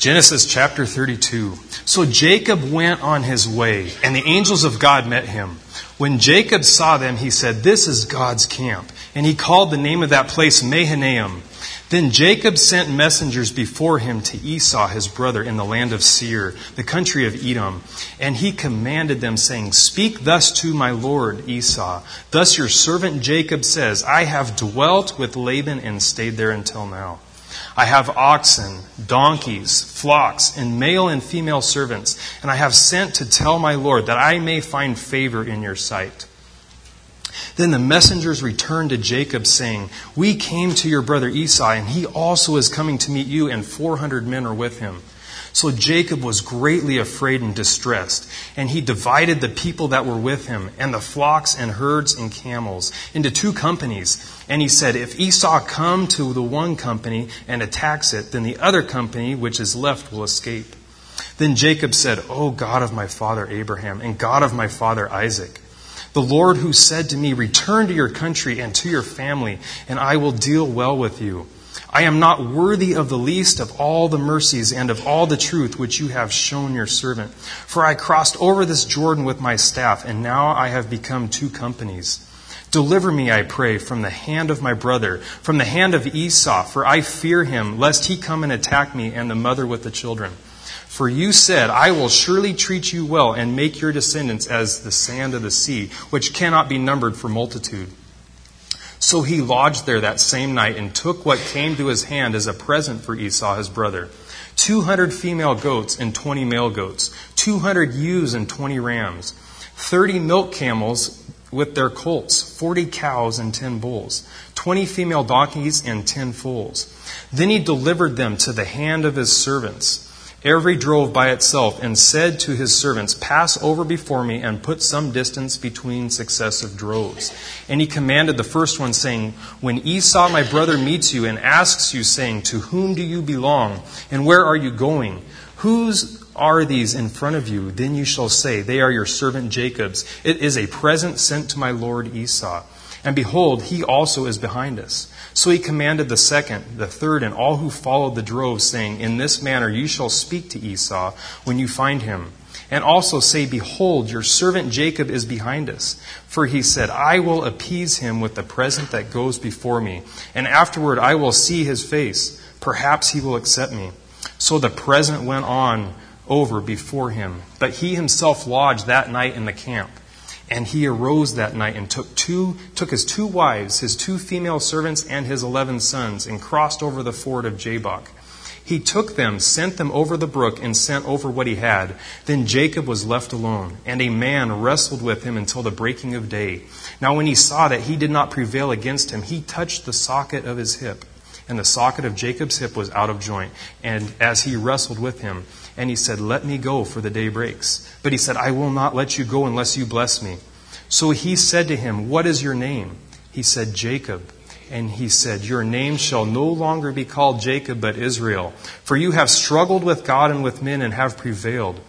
Genesis chapter 32. So Jacob went on his way, and the angels of God met him. When Jacob saw them, he said, This is God's camp. And he called the name of that place Mahanaim. Then Jacob sent messengers before him to Esau, his brother, in the land of Seir, the country of Edom. And he commanded them, saying, Speak thus to my lord Esau. Thus your servant Jacob says, I have dwelt with Laban and stayed there until now. I have oxen, donkeys, flocks, and male and female servants, and I have sent to tell my Lord that I may find favor in your sight. Then the messengers returned to Jacob, saying, We came to your brother Esau, and he also is coming to meet you, and 400 men are with him. So Jacob was greatly afraid and distressed, and he divided the people that were with him, and the flocks and herds and camels, into two companies. And he said, If Esau come to the one company and attacks it, then the other company which is left will escape. Then Jacob said, O God of my father Abraham, and God of my father Isaac, the Lord who said to me, Return to your country and to your family, and I will deal well with you. I am not worthy of the least of all the mercies and of all the truth which you have shown your servant. For I crossed over this Jordan with my staff, and now I have become two companies. Deliver me, I pray, from the hand of my brother, from the hand of Esau, for I fear him, lest he come and attack me and the mother with the children. For you said, I will surely treat you well and make your descendants as the sand of the sea, which cannot be numbered for multitude. So he lodged there that same night and took what came to his hand as a present for Esau his brother. 200 female goats and 20 male goats, 200 ewes and 20 rams, 30 milk camels with their colts, 40 cows and 10 bulls, 20 female donkeys and 10 foals. Then he delivered them to the hand of his servants Every drove by itself, and said to his servants, Pass over before me, and put some distance between successive droves. And he commanded the first one, saying, When Esau my brother meets you and asks you, saying, To whom do you belong, and where are you going? Whose are these in front of you? Then you shall say, They are your servant Jacob's. It is a present sent to my lord Esau. And behold, he also is behind us. So he commanded the second, the third, and all who followed the drove, saying, In this manner you shall speak to Esau when you find him. And also say, Behold, your servant Jacob is behind us. For he said, I will appease him with the present that goes before me, and afterward I will see his face. Perhaps he will accept me. So the present went on over before him. But he himself lodged that night in the camp. And he arose that night and took two, took his two wives, his two female servants, and his eleven sons, and crossed over the ford of Jabbok. He took them, sent them over the brook, and sent over what he had. Then Jacob was left alone, and a man wrestled with him until the breaking of day. Now when he saw that he did not prevail against him, he touched the socket of his hip. And the socket of Jacob's hip was out of joint. And as he wrestled with him, and he said, Let me go, for the day breaks. But he said, I will not let you go unless you bless me. So he said to him, What is your name? He said, Jacob. And he said, Your name shall no longer be called Jacob, but Israel. For you have struggled with God and with men and have prevailed.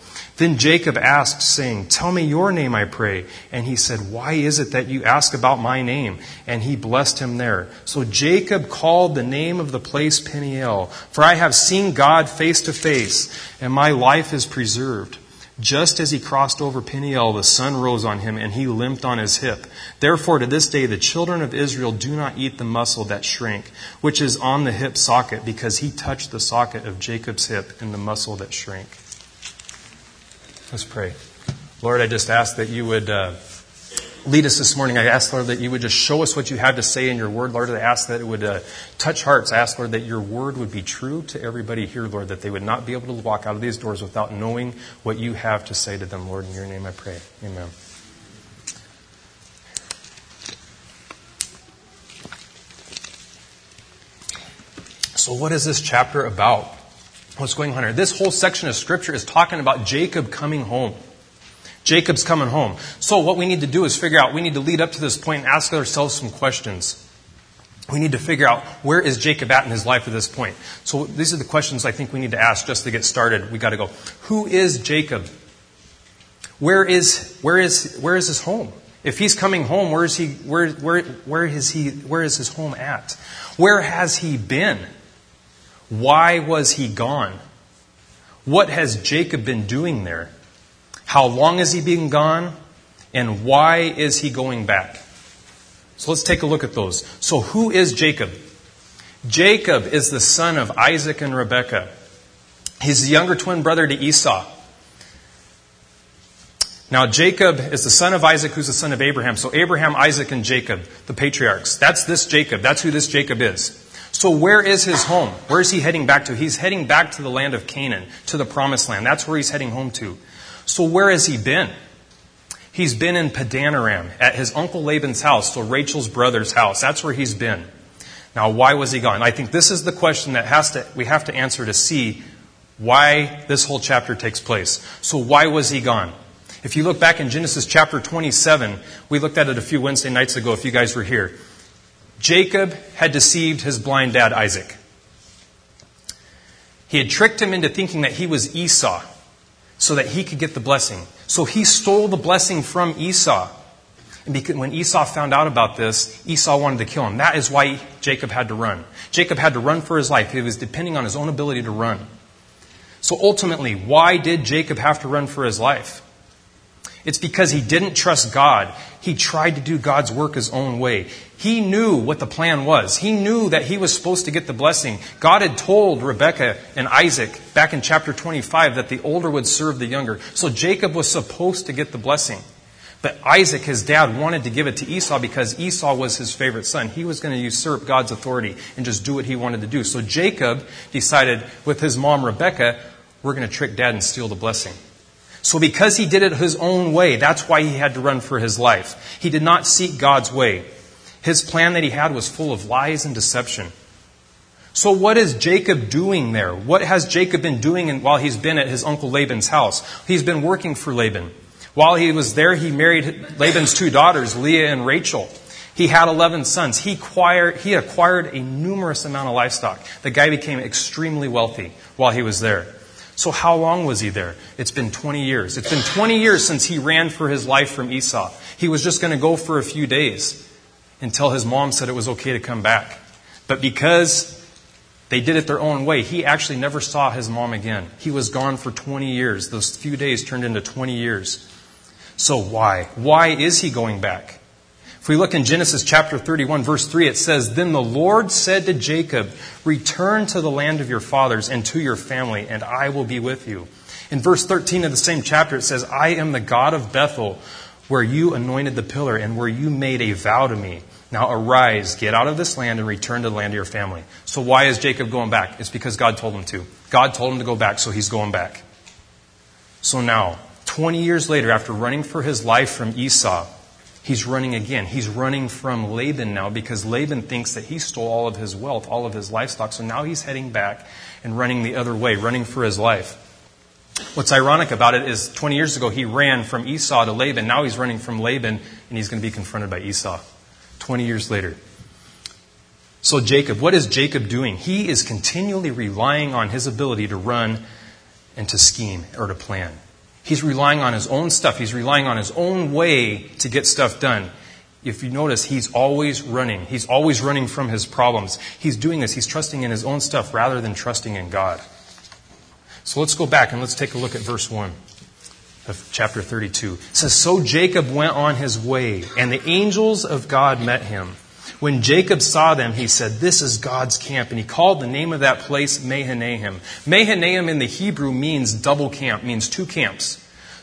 Then Jacob asked, saying, Tell me your name, I pray. And he said, Why is it that you ask about my name? And he blessed him there. So Jacob called the name of the place Peniel, for I have seen God face to face, and my life is preserved. Just as he crossed over Peniel, the sun rose on him, and he limped on his hip. Therefore, to this day, the children of Israel do not eat the muscle that shrank, which is on the hip socket, because he touched the socket of Jacob's hip in the muscle that shrank. Let's pray. Lord, I just ask that you would uh, lead us this morning. I ask, Lord, that you would just show us what you have to say in your word. Lord, I ask that it would uh, touch hearts. I ask, Lord, that your word would be true to everybody here, Lord, that they would not be able to walk out of these doors without knowing what you have to say to them, Lord. In your name I pray. Amen. So, what is this chapter about? What's going on here. This whole section of scripture is talking about Jacob coming home. Jacob's coming home. So what we need to do is figure out, we need to lead up to this point and ask ourselves some questions. We need to figure out where is Jacob at in his life at this point. So these are the questions I think we need to ask just to get started. We got to go. Who is Jacob? Where is where is where is his home? If he's coming home, where is he where where where is he where is his home at? Where has he been? Why was he gone? What has Jacob been doing there? How long has he been gone? And why is he going back? So let's take a look at those. So, who is Jacob? Jacob is the son of Isaac and Rebekah. He's the younger twin brother to Esau. Now, Jacob is the son of Isaac, who's the son of Abraham. So, Abraham, Isaac, and Jacob, the patriarchs. That's this Jacob. That's who this Jacob is. So, where is his home? Where is he heading back to? He's heading back to the land of Canaan, to the promised land. That's where he's heading home to. So, where has he been? He's been in Padanaram at his uncle Laban's house, so Rachel's brother's house. That's where he's been. Now, why was he gone? I think this is the question that has to, we have to answer to see why this whole chapter takes place. So, why was he gone? If you look back in Genesis chapter 27, we looked at it a few Wednesday nights ago if you guys were here. Jacob had deceived his blind dad Isaac. He had tricked him into thinking that he was Esau so that he could get the blessing. So he stole the blessing from Esau. And when Esau found out about this, Esau wanted to kill him. That is why Jacob had to run. Jacob had to run for his life. He was depending on his own ability to run. So ultimately, why did Jacob have to run for his life? It's because he didn't trust God. He tried to do God's work his own way. He knew what the plan was. He knew that he was supposed to get the blessing. God had told Rebekah and Isaac back in chapter 25 that the older would serve the younger. So Jacob was supposed to get the blessing. But Isaac, his dad, wanted to give it to Esau because Esau was his favorite son. He was going to usurp God's authority and just do what he wanted to do. So Jacob decided with his mom Rebekah, we're going to trick dad and steal the blessing. So because he did it his own way, that's why he had to run for his life. He did not seek God's way. His plan that he had was full of lies and deception. So what is Jacob doing there? What has Jacob been doing while he's been at his uncle Laban's house? He's been working for Laban. While he was there, he married Laban's two daughters, Leah and Rachel. He had 11 sons. He acquired, he acquired a numerous amount of livestock. The guy became extremely wealthy while he was there. So, how long was he there? It's been 20 years. It's been 20 years since he ran for his life from Esau. He was just going to go for a few days until his mom said it was okay to come back. But because they did it their own way, he actually never saw his mom again. He was gone for 20 years. Those few days turned into 20 years. So, why? Why is he going back? If we look in Genesis chapter 31, verse 3, it says, Then the Lord said to Jacob, Return to the land of your fathers and to your family, and I will be with you. In verse 13 of the same chapter, it says, I am the God of Bethel, where you anointed the pillar and where you made a vow to me. Now arise, get out of this land, and return to the land of your family. So why is Jacob going back? It's because God told him to. God told him to go back, so he's going back. So now, 20 years later, after running for his life from Esau, He's running again. He's running from Laban now because Laban thinks that he stole all of his wealth, all of his livestock. So now he's heading back and running the other way, running for his life. What's ironic about it is 20 years ago he ran from Esau to Laban. Now he's running from Laban and he's going to be confronted by Esau 20 years later. So, Jacob, what is Jacob doing? He is continually relying on his ability to run and to scheme or to plan. He's relying on his own stuff. He's relying on his own way to get stuff done. If you notice, he's always running. He's always running from his problems. He's doing this. He's trusting in his own stuff rather than trusting in God. So let's go back and let's take a look at verse 1 of chapter 32. It says, So Jacob went on his way, and the angels of God met him. When Jacob saw them, he said, This is God's camp. And he called the name of that place Mahanaim. Mahanaim in the Hebrew means double camp, means two camps.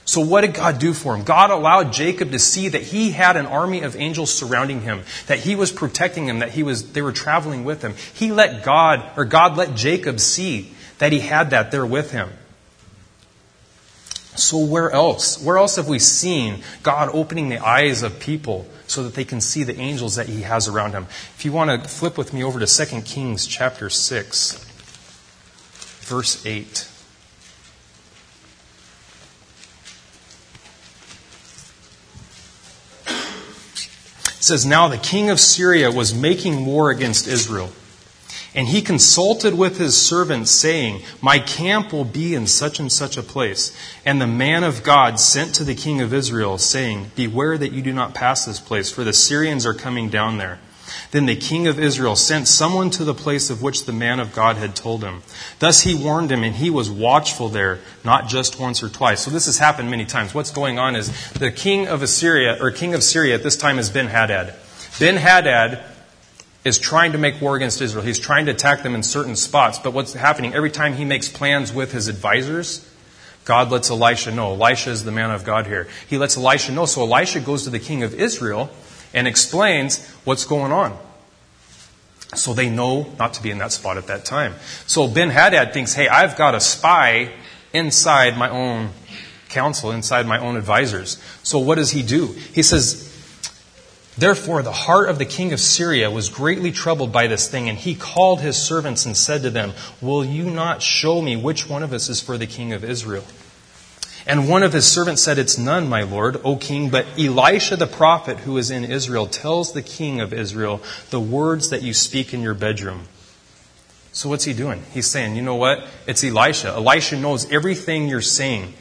So what did God do for him? God allowed Jacob to see that he had an army of angels surrounding him, that he was protecting him, that he was, they were traveling with him. He let God, or God let Jacob see that he had that there with him. So where else? Where else have we seen God opening the eyes of people so that they can see the angels that he has around him? If you want to flip with me over to 2 Kings chapter 6, verse 8. It says, Now the king of Syria was making war against Israel. And he consulted with his servants, saying, My camp will be in such and such a place. And the man of God sent to the king of Israel, saying, Beware that you do not pass this place, for the Syrians are coming down there. Then the king of Israel sent someone to the place of which the man of God had told him. Thus he warned him, and he was watchful there, not just once or twice. So this has happened many times. What's going on is the king of Assyria, or king of Syria at this time is Ben Hadad. Ben Hadad is trying to make war against Israel. He's trying to attack them in certain spots. But what's happening every time he makes plans with his advisors, God lets Elisha know. Elisha is the man of God here. He lets Elisha know. So Elisha goes to the king of Israel and explains what's going on. So they know not to be in that spot at that time. So Ben Hadad thinks, hey, I've got a spy inside my own council, inside my own advisors. So what does he do? He says, Therefore, the heart of the king of Syria was greatly troubled by this thing, and he called his servants and said to them, Will you not show me which one of us is for the king of Israel? And one of his servants said, It's none, my lord, O king, but Elisha the prophet who is in Israel tells the king of Israel the words that you speak in your bedroom. So what's he doing? He's saying, You know what? It's Elisha. Elisha knows everything you're saying.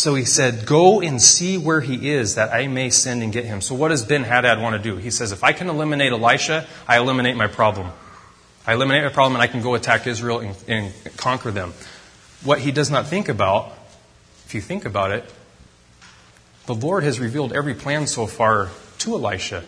So he said, Go and see where he is, that I may send and get him. So what does Ben Hadad want to do? He says, If I can eliminate Elisha, I eliminate my problem. I eliminate my problem and I can go attack Israel and, and conquer them what he does not think about, if you think about it, the Lord has revealed every plan so far to Elisha.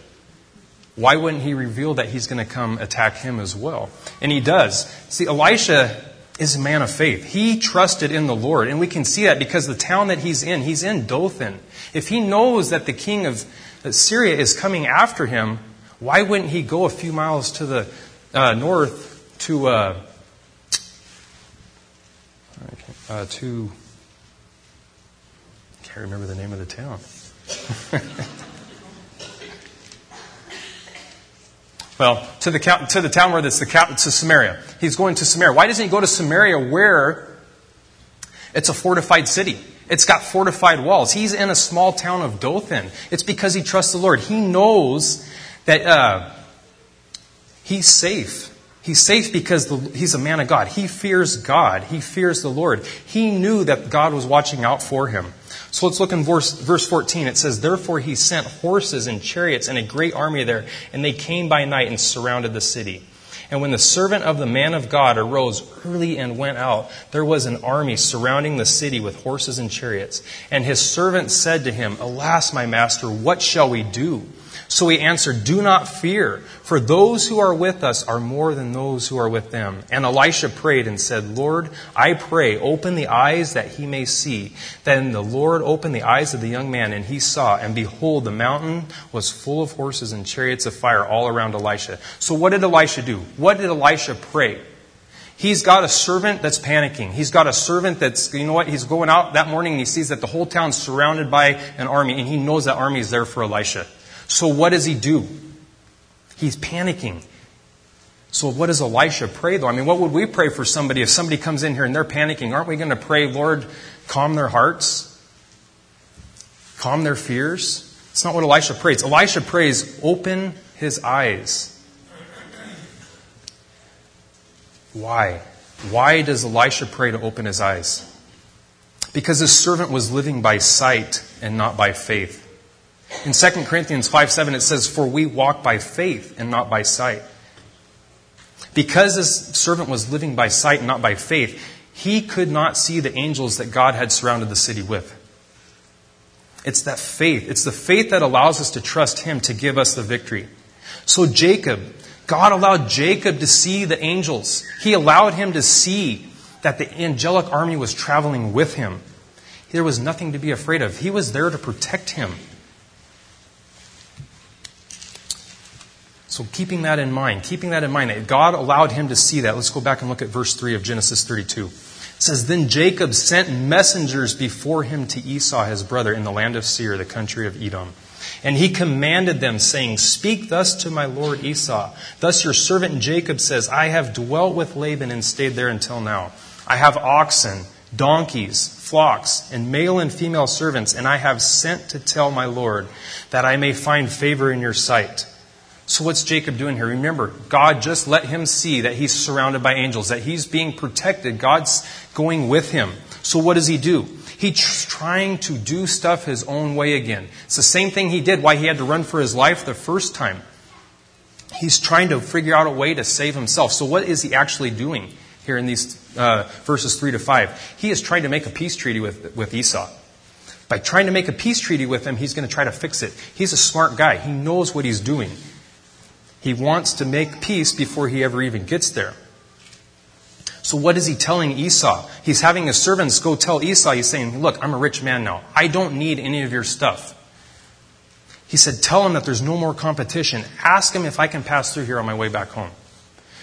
Why wouldn't he reveal that he's going to come attack him as well? And he does. See, Elisha is a man of faith. He trusted in the Lord. And we can see that because the town that he's in, he's in Dothan. If he knows that the king of Syria is coming after him, why wouldn't he go a few miles to the uh, north to uh, uh, to, I can't remember the name of the town. well, to the, to the town where it's the capital, to Samaria. He's going to Samaria. Why doesn't he go to Samaria where it's a fortified city? It's got fortified walls. He's in a small town of Dothan. It's because he trusts the Lord. He knows that uh, he's safe. He's safe because the, he's a man of God. He fears God. He fears the Lord. He knew that God was watching out for him. So let's look in verse, verse 14. It says, Therefore he sent horses and chariots and a great army there, and they came by night and surrounded the city. And when the servant of the man of God arose early and went out, there was an army surrounding the city with horses and chariots. And his servant said to him, Alas, my master, what shall we do? So he answered, Do not fear, for those who are with us are more than those who are with them. And Elisha prayed and said, Lord, I pray, open the eyes that he may see. Then the Lord opened the eyes of the young man, and he saw, and behold, the mountain was full of horses and chariots of fire all around Elisha. So what did Elisha do? What did Elisha pray? He's got a servant that's panicking. He's got a servant that's, you know what, he's going out that morning and he sees that the whole town's surrounded by an army, and he knows that army is there for Elisha. So what does he do? He's panicking. So what does Elisha pray though? I mean, what would we pray for somebody if somebody comes in here and they're panicking? Aren't we going to pray, Lord, calm their hearts? Calm their fears? It's not what Elisha prays. Elisha prays, open his eyes. Why? Why does Elisha pray to open his eyes? Because his servant was living by sight and not by faith. In 2 Corinthians 5 7, it says, For we walk by faith and not by sight. Because this servant was living by sight and not by faith, he could not see the angels that God had surrounded the city with. It's that faith. It's the faith that allows us to trust him to give us the victory. So Jacob, God allowed Jacob to see the angels. He allowed him to see that the angelic army was traveling with him. There was nothing to be afraid of. He was there to protect him. So, keeping that in mind, keeping that in mind, that God allowed him to see that. Let's go back and look at verse 3 of Genesis 32. It says, Then Jacob sent messengers before him to Esau, his brother, in the land of Seir, the country of Edom. And he commanded them, saying, Speak thus to my lord Esau. Thus your servant Jacob says, I have dwelt with Laban and stayed there until now. I have oxen, donkeys, flocks, and male and female servants, and I have sent to tell my lord that I may find favor in your sight. So, what's Jacob doing here? Remember, God just let him see that he's surrounded by angels, that he's being protected. God's going with him. So, what does he do? He's trying to do stuff his own way again. It's the same thing he did why he had to run for his life the first time. He's trying to figure out a way to save himself. So, what is he actually doing here in these uh, verses 3 to 5? He is trying to make a peace treaty with, with Esau. By trying to make a peace treaty with him, he's going to try to fix it. He's a smart guy, he knows what he's doing. He wants to make peace before he ever even gets there. So what is he telling Esau? He's having his servants go tell Esau, he's saying, Look, I'm a rich man now. I don't need any of your stuff. He said, Tell him that there's no more competition. Ask him if I can pass through here on my way back home.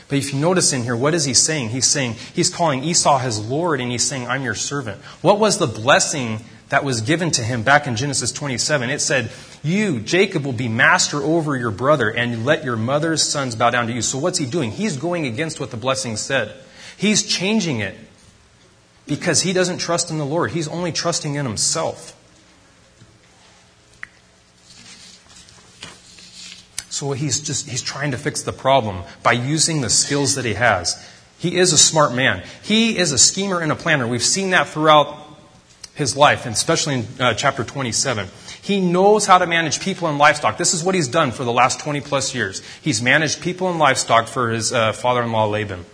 But if you notice in here, what is he saying? He's saying, he's calling Esau his Lord and he's saying, I'm your servant. What was the blessing that was given to him back in Genesis 27? It said, You, Jacob, will be master over your brother and let your mother's sons bow down to you. So what's he doing? He's going against what the blessing said. He's changing it because he doesn't trust in the Lord. He's only trusting in himself. So he's just he's trying to fix the problem by using the skills that he has. He is a smart man. He is a schemer and a planner. We've seen that throughout his life, and especially in uh, chapter 27. He knows how to manage people and livestock. This is what he's done for the last 20 plus years. He's managed people and livestock for his uh, father in law Laban.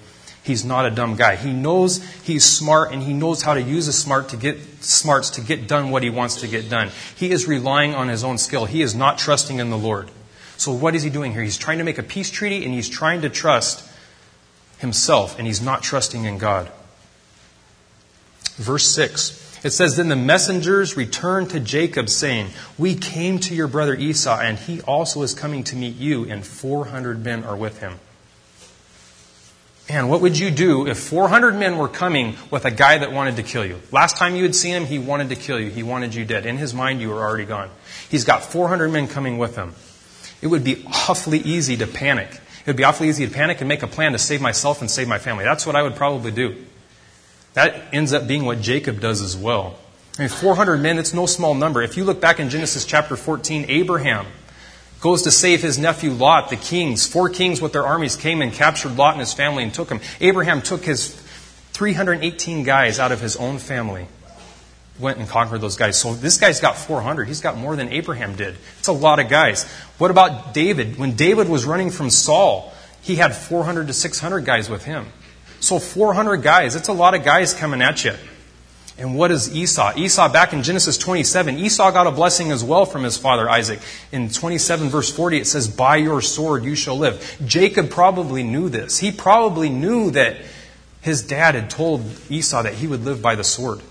He's not a dumb guy. He knows he's smart and he knows how to use his smart to get smarts to get done what he wants to get done. He is relying on his own skill. He is not trusting in the Lord. So what is he doing here? He's trying to make a peace treaty and he's trying to trust himself and he's not trusting in God. Verse 6. It says, Then the messengers returned to Jacob, saying, We came to your brother Esau, and he also is coming to meet you, and 400 men are with him. Man, what would you do if 400 men were coming with a guy that wanted to kill you? Last time you had seen him, he wanted to kill you. He wanted you dead. In his mind, you were already gone. He's got 400 men coming with him. It would be awfully easy to panic. It would be awfully easy to panic and make a plan to save myself and save my family. That's what I would probably do. That ends up being what Jacob does as well. I mean, 400 men, it's no small number. If you look back in Genesis chapter 14, Abraham, goes to save his nephew Lot, the kings. Four kings with their armies came and captured Lot and his family and took him. Abraham took his 318 guys out of his own family, went and conquered those guys. So this guy's got 400. He's got more than Abraham did. It's a lot of guys. What about David? When David was running from Saul, he had 400 to 600 guys with him. So 400 guys, it's a lot of guys coming at you. And what is Esau? Esau, back in Genesis 27, Esau got a blessing as well from his father Isaac. In 27, verse 40, it says, By your sword you shall live. Jacob probably knew this. He probably knew that his dad had told Esau that he would live by the sword.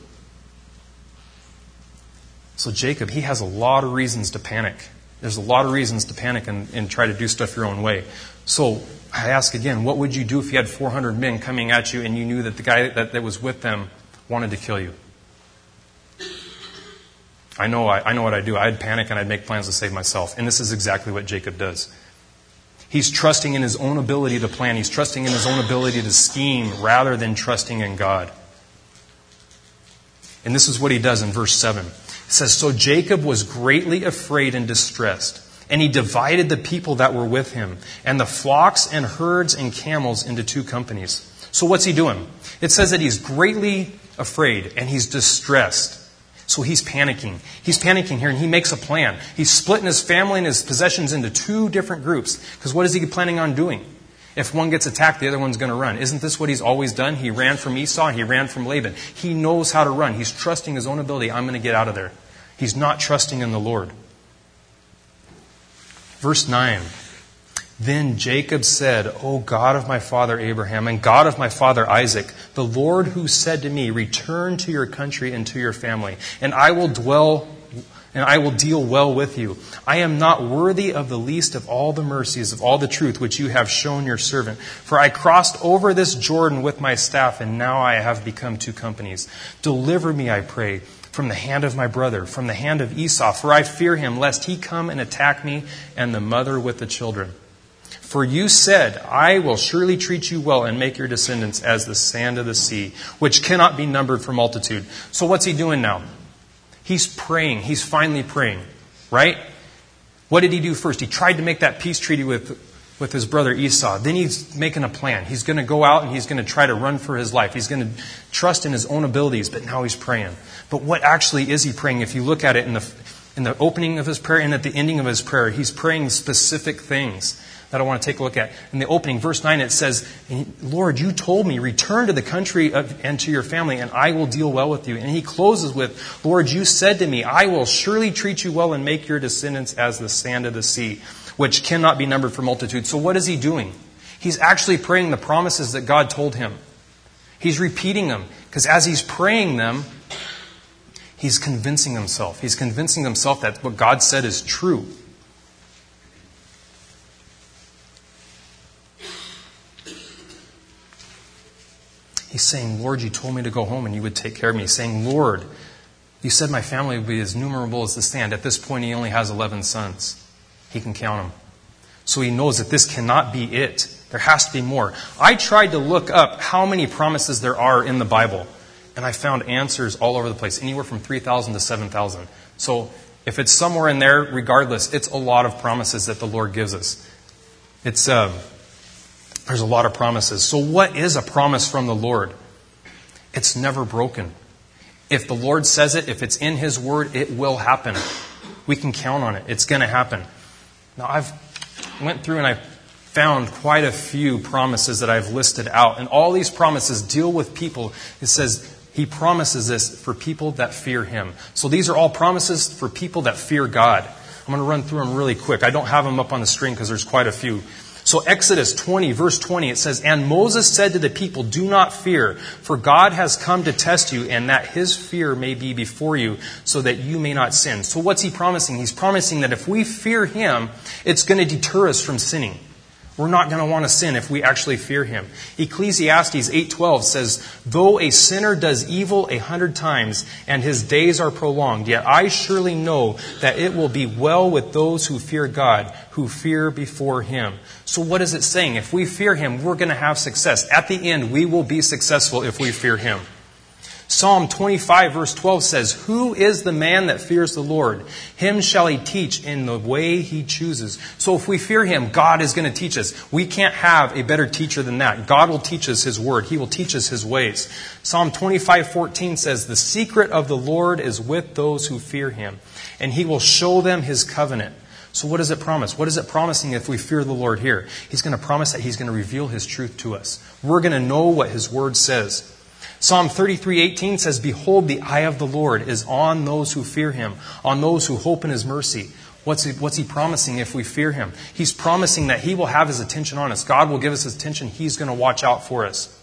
So, Jacob, he has a lot of reasons to panic. There's a lot of reasons to panic and, and try to do stuff your own way. So, I ask again, what would you do if you had 400 men coming at you and you knew that the guy that, that was with them wanted to kill you. I know, I, I know what I'd do. I'd panic and I'd make plans to save myself. And this is exactly what Jacob does. He's trusting in his own ability to plan. He's trusting in his own ability to scheme rather than trusting in God. And this is what he does in verse 7. Says, So Jacob was greatly afraid and distressed, and he divided the people that were with him, and the flocks and herds and camels into two companies. So what's he doing? It says that he's greatly afraid and he's distressed. So he's panicking. He's panicking here and he makes a plan. He's splitting his family and his possessions into two different groups. Because what is he planning on doing? If one gets attacked, the other one's going to run. Isn't this what he's always done? He ran from Esau, he ran from Laban. He knows how to run. He's trusting his own ability. I'm going to get out of there. He's not trusting in the Lord. Verse 9. Then Jacob said, O God of my father Abraham and God of my father Isaac, the Lord who said to me, Return to your country and to your family, and I will dwell and I will deal well with you. I am not worthy of the least of all the mercies of all the truth which you have shown your servant. For I crossed over this Jordan with my staff, and now I have become two companies. Deliver me, I pray, from the hand of my brother, from the hand of Esau, for I fear him, lest he come and attack me and the mother with the children. For you said, I will surely treat you well and make your descendants as the sand of the sea, which cannot be numbered for multitude. So what's he doing now? He's praying. He's finally praying, right? What did he do first? He tried to make that peace treaty with, with his brother Esau. Then he's making a plan. He's going to go out and he's going to try to run for his life. He's going to trust in his own abilities, but now he's praying. But what actually is he praying? If you look at it in the, in the opening of his prayer and at the ending of his prayer, he's praying specific things that I want to take a look at. In the opening, verse 9, it says, Lord, you told me, return to the country of, and to your family, and I will deal well with you. And he closes with, Lord, you said to me, I will surely treat you well and make your descendants as the sand of the sea, which cannot be numbered for multitude. So what is he doing? He's actually praying the promises that God told him. He's repeating them, because as he's praying them, he's convincing himself. He's convincing himself that what God said is true. He's saying, Lord, you told me to go home and you would take care of me. He's saying, Lord, you said my family would be as numerable as the sand. At this point, he only has 11 sons. He can count them. So he knows that this cannot be it. There has to be more. I tried to look up how many promises there are in the Bible, and I found answers all over the place, anywhere from 3,000 to 7,000. So if it's somewhere in there, regardless, it's a lot of promises that the Lord gives us. It's, um, there's a lot of promises. So, what is a promise from the Lord? It's never broken. If the Lord says it, if it's in His Word, it will happen. We can count on it. It's going to happen. Now, I've went through and I found quite a few promises that I've listed out, and all these promises deal with people. It says He promises this for people that fear Him. So these are all promises for people that fear God. I'm going to run through them really quick. I don't have them up on the screen because there's quite a few. So Exodus 20, verse 20, it says, And Moses said to the people, Do not fear, for God has come to test you, and that his fear may be before you, so that you may not sin. So what's he promising? He's promising that if we fear him, it's going to deter us from sinning. We're not going to want to sin if we actually fear him. Ecclesiastes 8:12 says, "Though a sinner does evil a hundred times and his days are prolonged, yet I surely know that it will be well with those who fear God, who fear before him." So what is it saying? If we fear him, we're going to have success. At the end, we will be successful if we fear him. Psalm 25 verse 12 says, Who is the man that fears the Lord? Him shall he teach in the way he chooses. So if we fear him, God is going to teach us. We can't have a better teacher than that. God will teach us his word. He will teach us his ways. Psalm 25 14 says, The secret of the Lord is with those who fear him, and he will show them his covenant. So what does it promise? What is it promising if we fear the Lord here? He's going to promise that he's going to reveal his truth to us. We're going to know what his word says. Psalm 33:18 says, "Behold, the eye of the Lord is on those who fear him, on those who hope in his mercy." What's he, what's he promising if we fear him? He's promising that he will have his attention on us. God will give us his attention. He's going to watch out for us.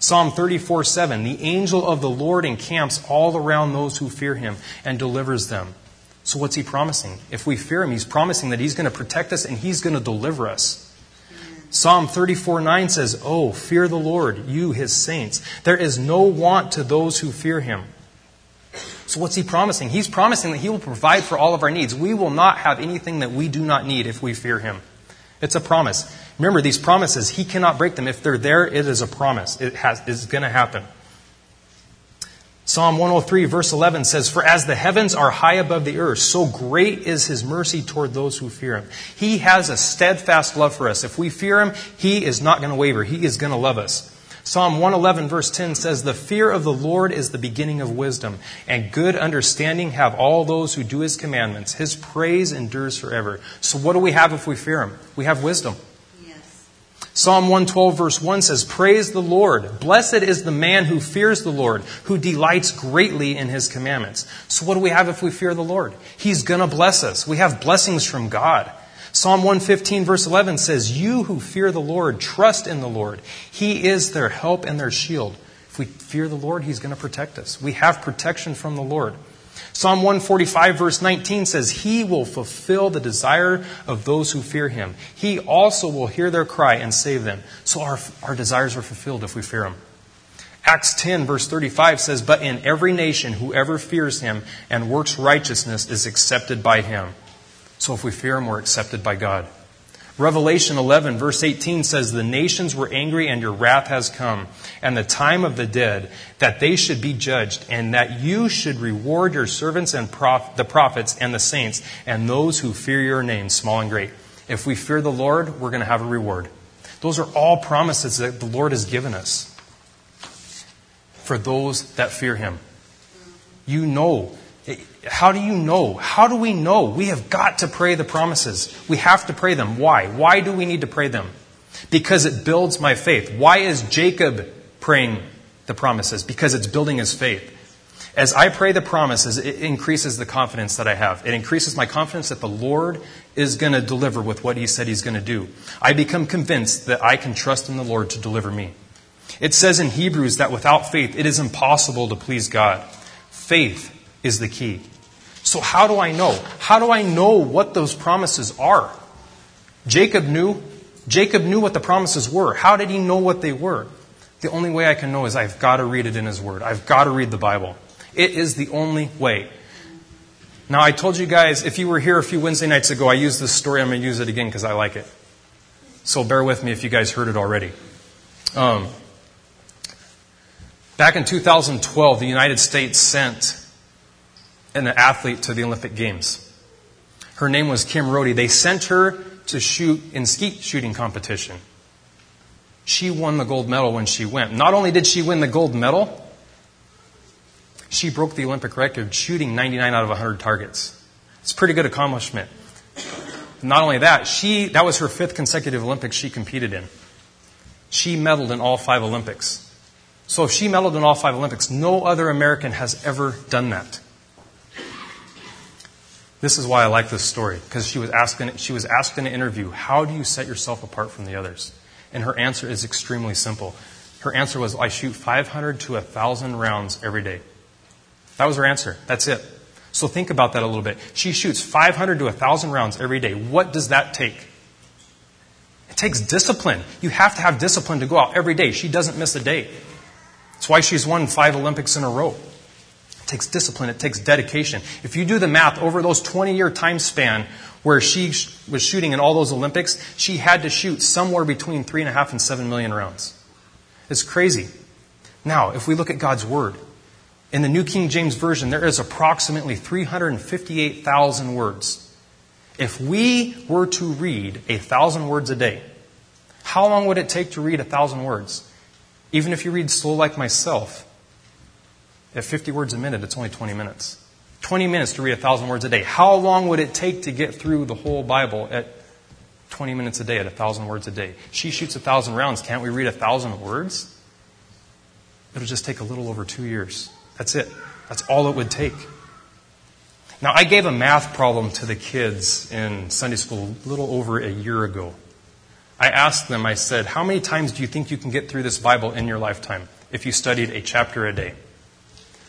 Psalm 34 7, the angel of the Lord encamps all around those who fear him and delivers them. So, what's he promising? If we fear him, he's promising that he's going to protect us and he's going to deliver us. Psalm 34 9 says, Oh, fear the Lord, you his saints. There is no want to those who fear him. So, what's he promising? He's promising that he will provide for all of our needs. We will not have anything that we do not need if we fear him. It's a promise. Remember, these promises, he cannot break them. If they're there, it is a promise. It has, it's going to happen. Psalm 103, verse 11 says, For as the heavens are high above the earth, so great is his mercy toward those who fear him. He has a steadfast love for us. If we fear him, he is not going to waver. He is going to love us. Psalm 111, verse 10 says, The fear of the Lord is the beginning of wisdom, and good understanding have all those who do his commandments. His praise endures forever. So, what do we have if we fear him? We have wisdom. Psalm 112 verse 1 says, Praise the Lord. Blessed is the man who fears the Lord, who delights greatly in his commandments. So what do we have if we fear the Lord? He's gonna bless us. We have blessings from God. Psalm 115 verse 11 says, You who fear the Lord, trust in the Lord. He is their help and their shield. If we fear the Lord, He's going to protect us. We have protection from the Lord. Psalm 145 verse 19 says, He will fulfill the desire of those who fear Him. He also will hear their cry and save them. So our, our desires are fulfilled if we fear Him. Acts 10 verse 35 says, But in every nation, whoever fears Him and works righteousness is accepted by Him. So if we fear Him, we're accepted by God. Revelation 11, verse 18 says, The nations were angry, and your wrath has come, and the time of the dead, that they should be judged, and that you should reward your servants and prof- the prophets and the saints, and those who fear your name, small and great. If we fear the Lord, we're going to have a reward. Those are all promises that the Lord has given us for those that fear Him. You know. How do you know? How do we know? We have got to pray the promises. We have to pray them. Why? Why do we need to pray them? Because it builds my faith. Why is Jacob praying the promises? Because it's building his faith. As I pray the promises, it increases the confidence that I have. It increases my confidence that the Lord is going to deliver with what He said He's going to do. I become convinced that I can trust in the Lord to deliver me. It says in Hebrews that without faith, it is impossible to please God. Faith is the key. So, how do I know? How do I know what those promises are? Jacob knew. Jacob knew what the promises were. How did he know what they were? The only way I can know is I've got to read it in his word. I've got to read the Bible. It is the only way. Now, I told you guys, if you were here a few Wednesday nights ago, I used this story. I'm going to use it again because I like it. So bear with me if you guys heard it already. Um, back in 2012, the United States sent an athlete to the Olympic Games. Her name was Kim Rhode. They sent her to shoot in skeet shooting competition. She won the gold medal when she went. Not only did she win the gold medal, she broke the Olympic record shooting 99 out of 100 targets. It's a pretty good accomplishment. Not only that, she, that was her fifth consecutive Olympics she competed in. She medaled in all five Olympics. So if she medaled in all five Olympics, no other American has ever done that. This is why I like this story, because she was, asking, she was asked in an interview, How do you set yourself apart from the others? And her answer is extremely simple. Her answer was, I shoot 500 to 1,000 rounds every day. That was her answer. That's it. So think about that a little bit. She shoots 500 to 1,000 rounds every day. What does that take? It takes discipline. You have to have discipline to go out every day. She doesn't miss a day. That's why she's won five Olympics in a row. It takes discipline. It takes dedication. If you do the math over those 20 year time span where she was shooting in all those Olympics, she had to shoot somewhere between three and a half and seven million rounds. It's crazy. Now, if we look at God's Word, in the New King James Version, there is approximately 358,000 words. If we were to read a thousand words a day, how long would it take to read a thousand words? Even if you read slow like myself, at 50 words a minute, it's only 20 minutes. 20 minutes to read a thousand words a day. How long would it take to get through the whole Bible at 20 minutes a day, at a thousand words a day? She shoots a thousand rounds. Can't we read a thousand words? It'll just take a little over two years. That's it. That's all it would take. Now, I gave a math problem to the kids in Sunday school a little over a year ago. I asked them, I said, How many times do you think you can get through this Bible in your lifetime if you studied a chapter a day?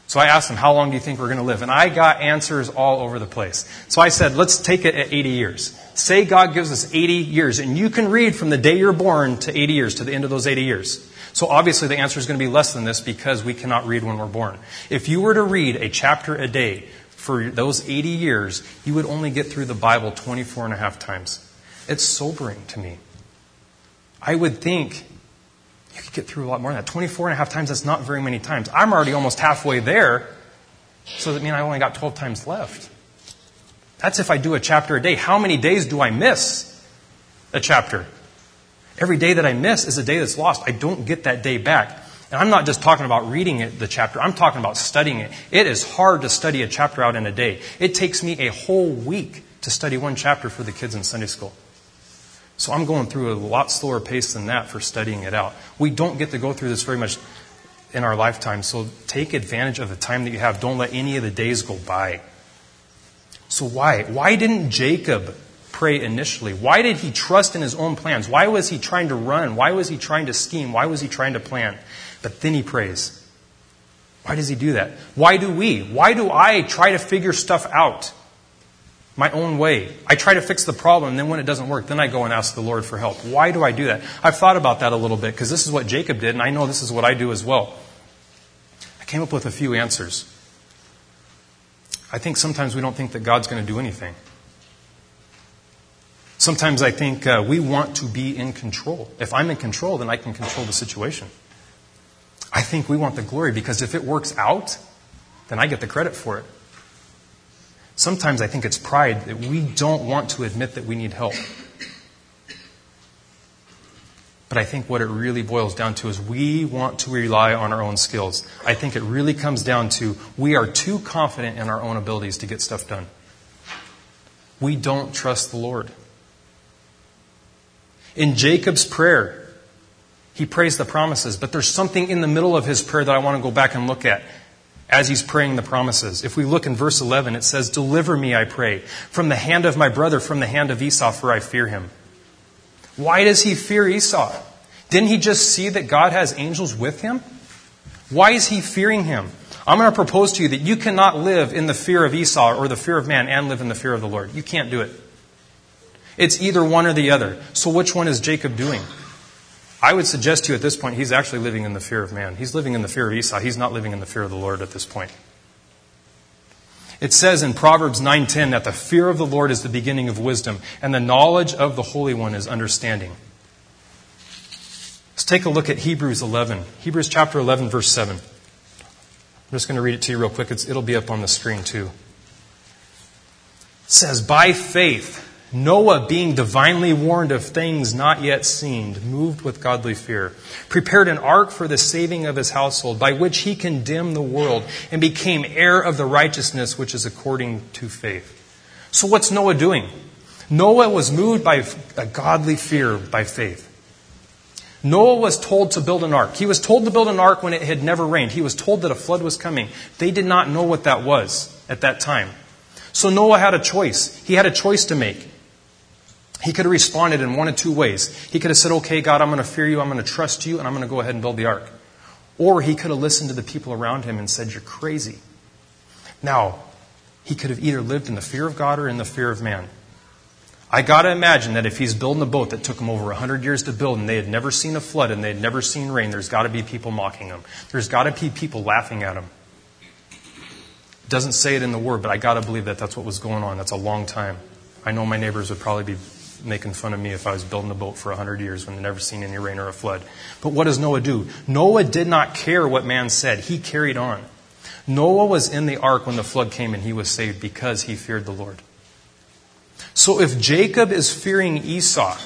So I asked them, How long do you think we're going to live? And I got answers all over the place. So I said, Let's take it at 80 years. Say God gives us 80 years, and you can read from the day you're born to 80 years, to the end of those 80 years. So obviously the answer is going to be less than this because we cannot read when we're born. If you were to read a chapter a day for those 80 years, you would only get through the Bible 24 and a half times. It's sobering to me. I would think you could get through a lot more than that. 24 and a half times, that's not very many times. I'm already almost halfway there, so that means I only got 12 times left. That's if I do a chapter a day. How many days do I miss a chapter? Every day that I miss is a day that's lost. I don't get that day back. And I'm not just talking about reading it, the chapter, I'm talking about studying it. It is hard to study a chapter out in a day. It takes me a whole week to study one chapter for the kids in Sunday school. So I'm going through a lot slower pace than that for studying it out. We don't get to go through this very much in our lifetime, so take advantage of the time that you have. Don't let any of the days go by. So why? Why didn't Jacob pray initially? Why did he trust in his own plans? Why was he trying to run? Why was he trying to scheme? Why was he trying to plan? But then he prays. Why does he do that? Why do we? Why do I try to figure stuff out my own way? I try to fix the problem, and then when it doesn't work, then I go and ask the Lord for help. Why do I do that? I've thought about that a little bit because this is what Jacob did, and I know this is what I do as well. I came up with a few answers. I think sometimes we don't think that God's going to do anything. Sometimes I think uh, we want to be in control. If I'm in control, then I can control the situation. I think we want the glory because if it works out, then I get the credit for it. Sometimes I think it's pride that we don't want to admit that we need help. But I think what it really boils down to is we want to rely on our own skills. I think it really comes down to we are too confident in our own abilities to get stuff done. We don't trust the Lord. In Jacob's prayer, he prays the promises, but there's something in the middle of his prayer that I want to go back and look at as he's praying the promises. If we look in verse 11, it says, Deliver me, I pray, from the hand of my brother, from the hand of Esau, for I fear him. Why does he fear Esau? Didn't he just see that God has angels with him? Why is he fearing him? I'm going to propose to you that you cannot live in the fear of Esau or the fear of man and live in the fear of the Lord. You can't do it. It's either one or the other. So which one is Jacob doing? I would suggest to you at this point, he's actually living in the fear of man. He's living in the fear of Esau. He's not living in the fear of the Lord at this point. It says in Proverbs 9:10 that the fear of the Lord is the beginning of wisdom, and the knowledge of the Holy One is understanding. Let's take a look at Hebrews 11. Hebrews chapter 11, verse 7. I'm just going to read it to you real quick. It's, it'll be up on the screen too. It says, By faith, Noah, being divinely warned of things not yet seen, moved with godly fear, prepared an ark for the saving of his household, by which he condemned the world and became heir of the righteousness which is according to faith. So, what's Noah doing? Noah was moved by a godly fear by faith. Noah was told to build an ark. He was told to build an ark when it had never rained. He was told that a flood was coming. They did not know what that was at that time. So Noah had a choice. He had a choice to make. He could have responded in one of two ways. He could have said, Okay, God, I'm going to fear you, I'm going to trust you, and I'm going to go ahead and build the ark. Or he could have listened to the people around him and said, You're crazy. Now, he could have either lived in the fear of God or in the fear of man. I got to imagine that if he's building a boat that took him over 100 years to build and they had never seen a flood and they had never seen rain, there's got to be people mocking him. There's got to be people laughing at him. It doesn't say it in the word, but I got to believe that that's what was going on. That's a long time. I know my neighbors would probably be making fun of me if I was building a boat for 100 years when they'd never seen any rain or a flood. But what does Noah do? Noah did not care what man said, he carried on. Noah was in the ark when the flood came and he was saved because he feared the Lord. So if Jacob is fearing Esau,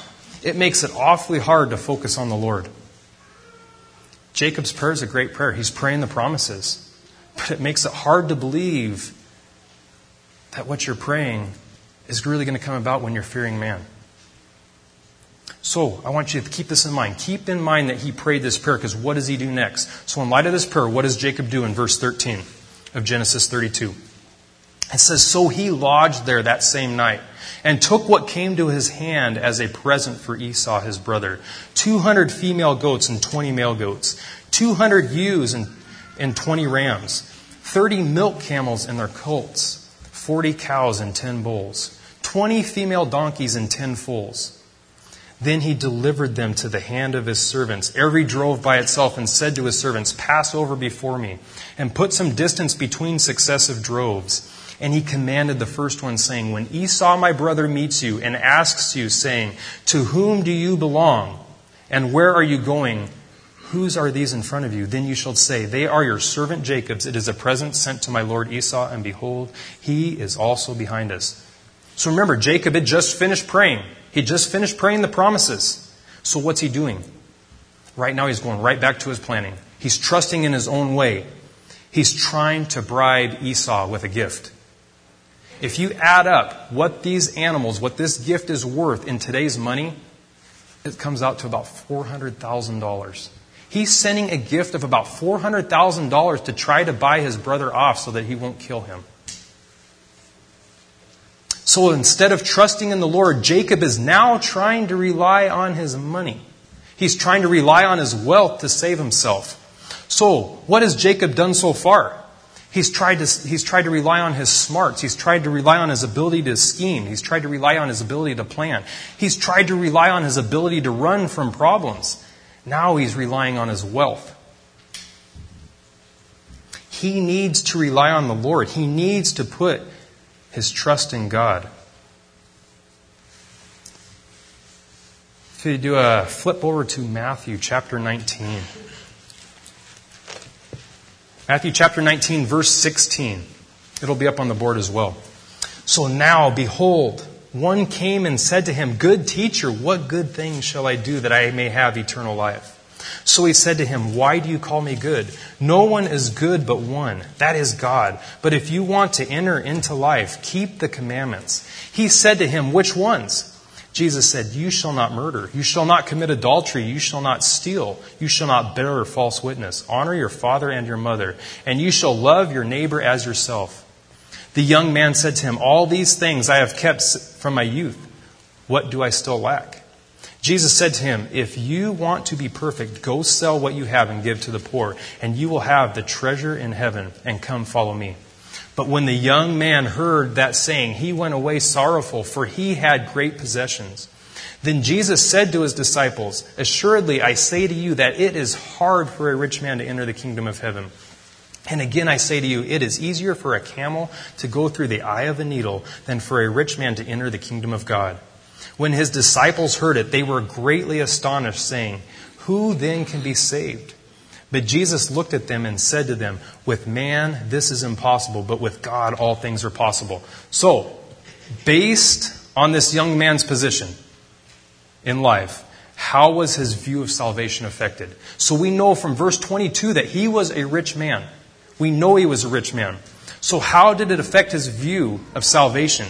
it makes it awfully hard to focus on the Lord. Jacob's prayer is a great prayer. He's praying the promises. But it makes it hard to believe that what you're praying is really going to come about when you're fearing man. So I want you to keep this in mind. Keep in mind that he prayed this prayer because what does he do next? So, in light of this prayer, what does Jacob do in verse 13 of Genesis 32? It says, So he lodged there that same night and took what came to his hand as a present for Esau his brother 200 female goats and 20 male goats, 200 ewes and, and 20 rams, 30 milk camels and their colts, 40 cows and 10 bulls, 20 female donkeys and 10 foals. Then he delivered them to the hand of his servants, every drove by itself, and said to his servants, Pass over before me, and put some distance between successive droves. And he commanded the first one, saying, When Esau my brother meets you and asks you, saying, To whom do you belong? And where are you going? Whose are these in front of you? Then you shall say, They are your servant Jacob's. It is a present sent to my lord Esau, and behold, he is also behind us. So remember, Jacob had just finished praying. He just finished praying the promises. So what's he doing? Right now, he's going right back to his planning. He's trusting in his own way. He's trying to bribe Esau with a gift. If you add up what these animals, what this gift is worth in today's money, it comes out to about $400,000. He's sending a gift of about $400,000 to try to buy his brother off so that he won't kill him. So instead of trusting in the Lord, Jacob is now trying to rely on his money. He's trying to rely on his wealth to save himself. So, what has Jacob done so far? He's tried, to, he's tried to rely on his smarts. He's tried to rely on his ability to scheme. He's tried to rely on his ability to plan. He's tried to rely on his ability to run from problems. Now he's relying on his wealth. He needs to rely on the Lord. He needs to put his trust in God. If you do a flip over to Matthew chapter 19. Matthew chapter 19, verse 16. It'll be up on the board as well. So now, behold, one came and said to him, Good teacher, what good thing shall I do that I may have eternal life? So he said to him, Why do you call me good? No one is good but one, that is God. But if you want to enter into life, keep the commandments. He said to him, Which ones? Jesus said, You shall not murder. You shall not commit adultery. You shall not steal. You shall not bear false witness. Honor your father and your mother. And you shall love your neighbor as yourself. The young man said to him, All these things I have kept from my youth. What do I still lack? Jesus said to him, If you want to be perfect, go sell what you have and give to the poor, and you will have the treasure in heaven, and come follow me. But when the young man heard that saying, he went away sorrowful, for he had great possessions. Then Jesus said to his disciples, Assuredly, I say to you that it is hard for a rich man to enter the kingdom of heaven. And again, I say to you, it is easier for a camel to go through the eye of a needle than for a rich man to enter the kingdom of God. When his disciples heard it, they were greatly astonished, saying, Who then can be saved? But Jesus looked at them and said to them, With man, this is impossible, but with God, all things are possible. So, based on this young man's position in life, how was his view of salvation affected? So we know from verse 22 that he was a rich man. We know he was a rich man. So, how did it affect his view of salvation?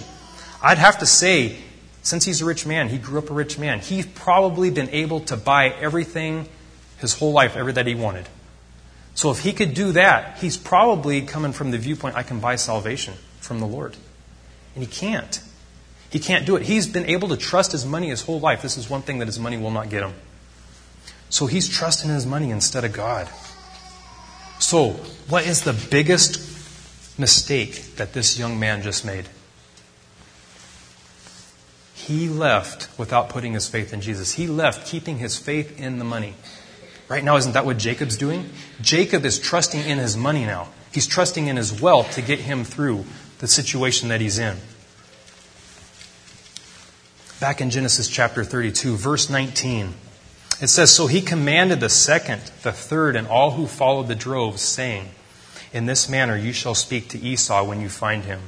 I'd have to say, since he's a rich man, he grew up a rich man, he's probably been able to buy everything his whole life, everything that he wanted. So, if he could do that, he's probably coming from the viewpoint, I can buy salvation from the Lord. And he can't. He can't do it. He's been able to trust his money his whole life. This is one thing that his money will not get him. So he's trusting his money instead of God. So, what is the biggest mistake that this young man just made? He left without putting his faith in Jesus. He left keeping his faith in the money. Right now, isn't that what Jacob's doing? Jacob is trusting in his money now. He's trusting in his wealth to get him through the situation that he's in. Back in Genesis chapter 32, verse 19. It says, So he commanded the second, the third, and all who followed the droves, saying, In this manner you shall speak to Esau when you find him.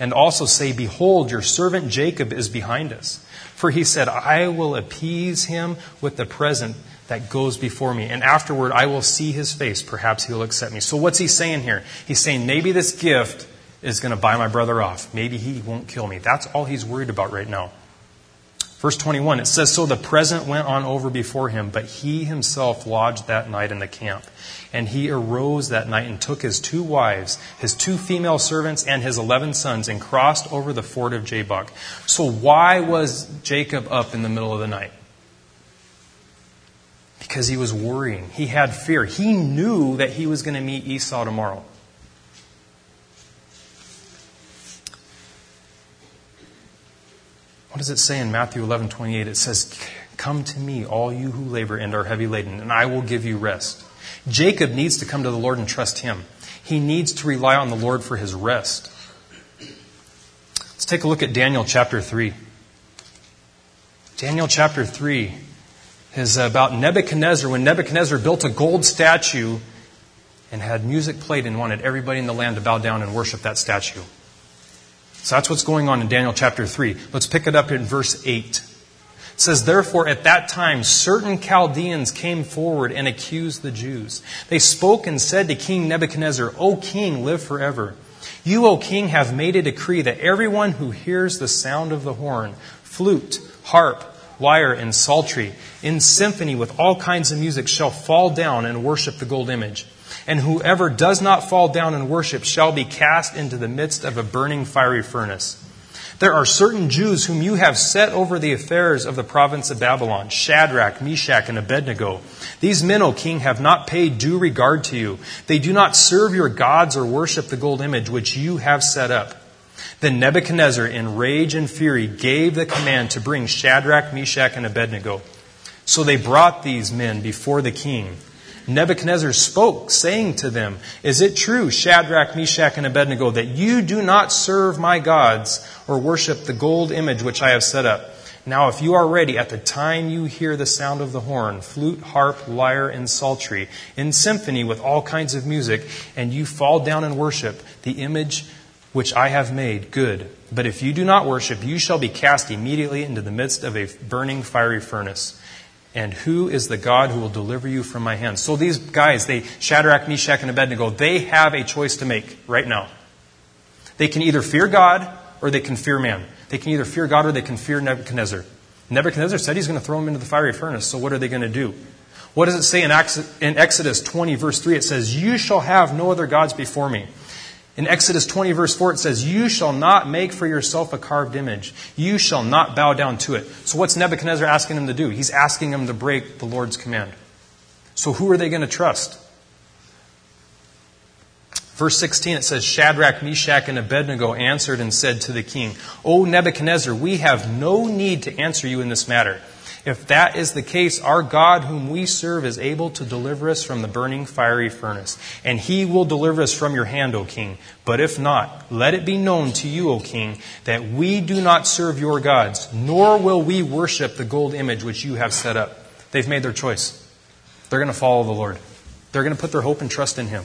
And also say, Behold, your servant Jacob is behind us. For he said, I will appease him with the present that goes before me. And afterward I will see his face. Perhaps he'll accept me. So what's he saying here? He's saying, Maybe this gift is going to buy my brother off. Maybe he won't kill me. That's all he's worried about right now. Verse 21, it says, So the present went on over before him, but he himself lodged that night in the camp. And he arose that night and took his two wives, his two female servants, and his eleven sons, and crossed over the ford of Jabbok. So why was Jacob up in the middle of the night? Because he was worrying. He had fear. He knew that he was going to meet Esau tomorrow. Does it say in Matthew 11 28? It says, Come to me, all you who labor and are heavy laden, and I will give you rest. Jacob needs to come to the Lord and trust him. He needs to rely on the Lord for his rest. Let's take a look at Daniel chapter 3. Daniel chapter 3 is about Nebuchadnezzar. When Nebuchadnezzar built a gold statue and had music played and wanted everybody in the land to bow down and worship that statue. So that's what's going on in Daniel chapter 3. Let's pick it up in verse 8. It says, Therefore, at that time, certain Chaldeans came forward and accused the Jews. They spoke and said to King Nebuchadnezzar, O king, live forever. You, O king, have made a decree that everyone who hears the sound of the horn, flute, harp, lyre, and psaltery, in symphony with all kinds of music, shall fall down and worship the gold image and whoever does not fall down and worship shall be cast into the midst of a burning fiery furnace. There are certain Jews whom you have set over the affairs of the province of Babylon Shadrach, Meshach, and Abednego. These men, O king, have not paid due regard to you. They do not serve your gods or worship the gold image which you have set up. Then Nebuchadnezzar, in rage and fury, gave the command to bring Shadrach, Meshach, and Abednego. So they brought these men before the king. Nebuchadnezzar spoke, saying to them, Is it true, Shadrach, Meshach, and Abednego, that you do not serve my gods or worship the gold image which I have set up? Now, if you are ready at the time you hear the sound of the horn, flute, harp, lyre, and psaltery, in symphony with all kinds of music, and you fall down and worship the image which I have made, good. But if you do not worship, you shall be cast immediately into the midst of a burning fiery furnace. And who is the God who will deliver you from my hands? So these guys, they, Shadrach, Meshach, and Abednego, they have a choice to make right now. They can either fear God or they can fear man. They can either fear God or they can fear Nebuchadnezzar. Nebuchadnezzar said he's going to throw them into the fiery furnace, so what are they going to do? What does it say in Exodus 20, verse 3? It says, You shall have no other gods before me. In Exodus 20, verse 4, it says, You shall not make for yourself a carved image. You shall not bow down to it. So, what's Nebuchadnezzar asking him to do? He's asking him to break the Lord's command. So, who are they going to trust? Verse 16, it says, Shadrach, Meshach, and Abednego answered and said to the king, O Nebuchadnezzar, we have no need to answer you in this matter. If that is the case, our God, whom we serve, is able to deliver us from the burning fiery furnace, and he will deliver us from your hand, O king. But if not, let it be known to you, O king, that we do not serve your gods, nor will we worship the gold image which you have set up. They've made their choice. They're going to follow the Lord. They're going to put their hope and trust in him.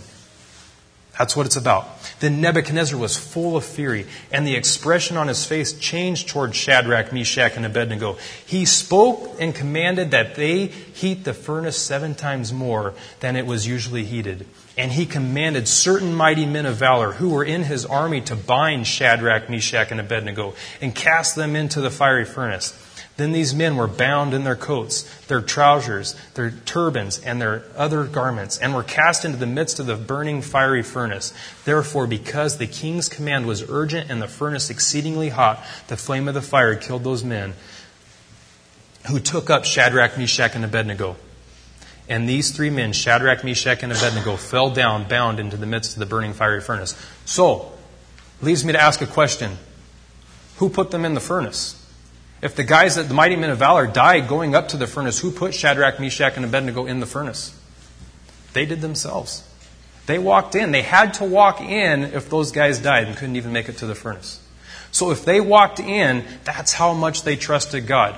That's what it's about. Then Nebuchadnezzar was full of fury, and the expression on his face changed toward Shadrach, Meshach, and Abednego. He spoke and commanded that they heat the furnace seven times more than it was usually heated. And he commanded certain mighty men of valor who were in his army to bind Shadrach, Meshach, and Abednego and cast them into the fiery furnace. Then these men were bound in their coats, their trousers, their turbans, and their other garments, and were cast into the midst of the burning fiery furnace. Therefore, because the king's command was urgent and the furnace exceedingly hot, the flame of the fire killed those men who took up Shadrach, Meshach, and Abednego. And these three men, Shadrach, Meshach, and Abednego, fell down, bound into the midst of the burning fiery furnace. So, leaves me to ask a question Who put them in the furnace? If the guys that the mighty men of valor died going up to the furnace, who put Shadrach, Meshach, and Abednego in the furnace? They did themselves. They walked in. They had to walk in if those guys died and couldn't even make it to the furnace. So if they walked in, that's how much they trusted God.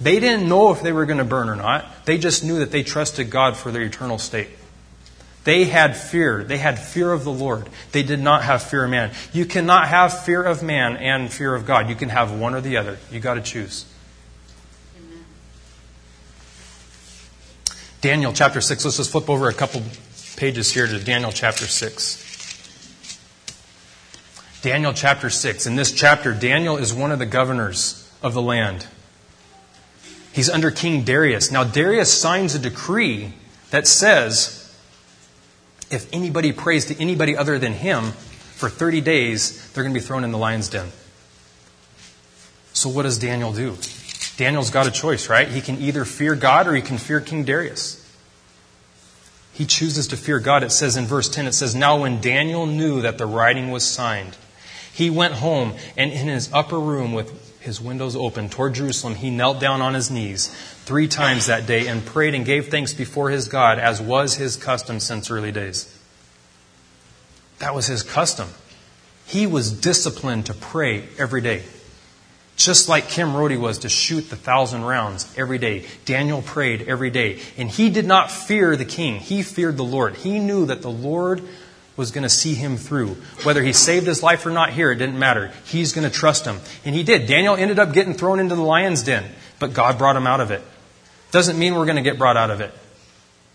They didn't know if they were going to burn or not. They just knew that they trusted God for their eternal state. They had fear. They had fear of the Lord. They did not have fear of man. You cannot have fear of man and fear of God. You can have one or the other. You got to choose. Amen. Daniel chapter 6. Let's just flip over a couple pages here to Daniel chapter 6. Daniel chapter 6. In this chapter, Daniel is one of the governors of the land. He's under King Darius. Now, Darius signs a decree that says if anybody prays to anybody other than him for 30 days, they're going to be thrown in the lion's den. So, what does Daniel do? Daniel's got a choice, right? He can either fear God or he can fear King Darius. He chooses to fear God. It says in verse 10, it says, Now when Daniel knew that the writing was signed, he went home and in his upper room with his windows open toward Jerusalem, he knelt down on his knees three times that day and prayed and gave thanks before his God, as was his custom since early days. That was his custom. He was disciplined to pray every day. Just like Kim Rhode was to shoot the thousand rounds every day. Daniel prayed every day. And he did not fear the king. He feared the Lord. He knew that the Lord was going to see him through. Whether he saved his life or not here, it didn't matter. He's going to trust him. And he did. Daniel ended up getting thrown into the lion's den, but God brought him out of it. Doesn't mean we're going to get brought out of it.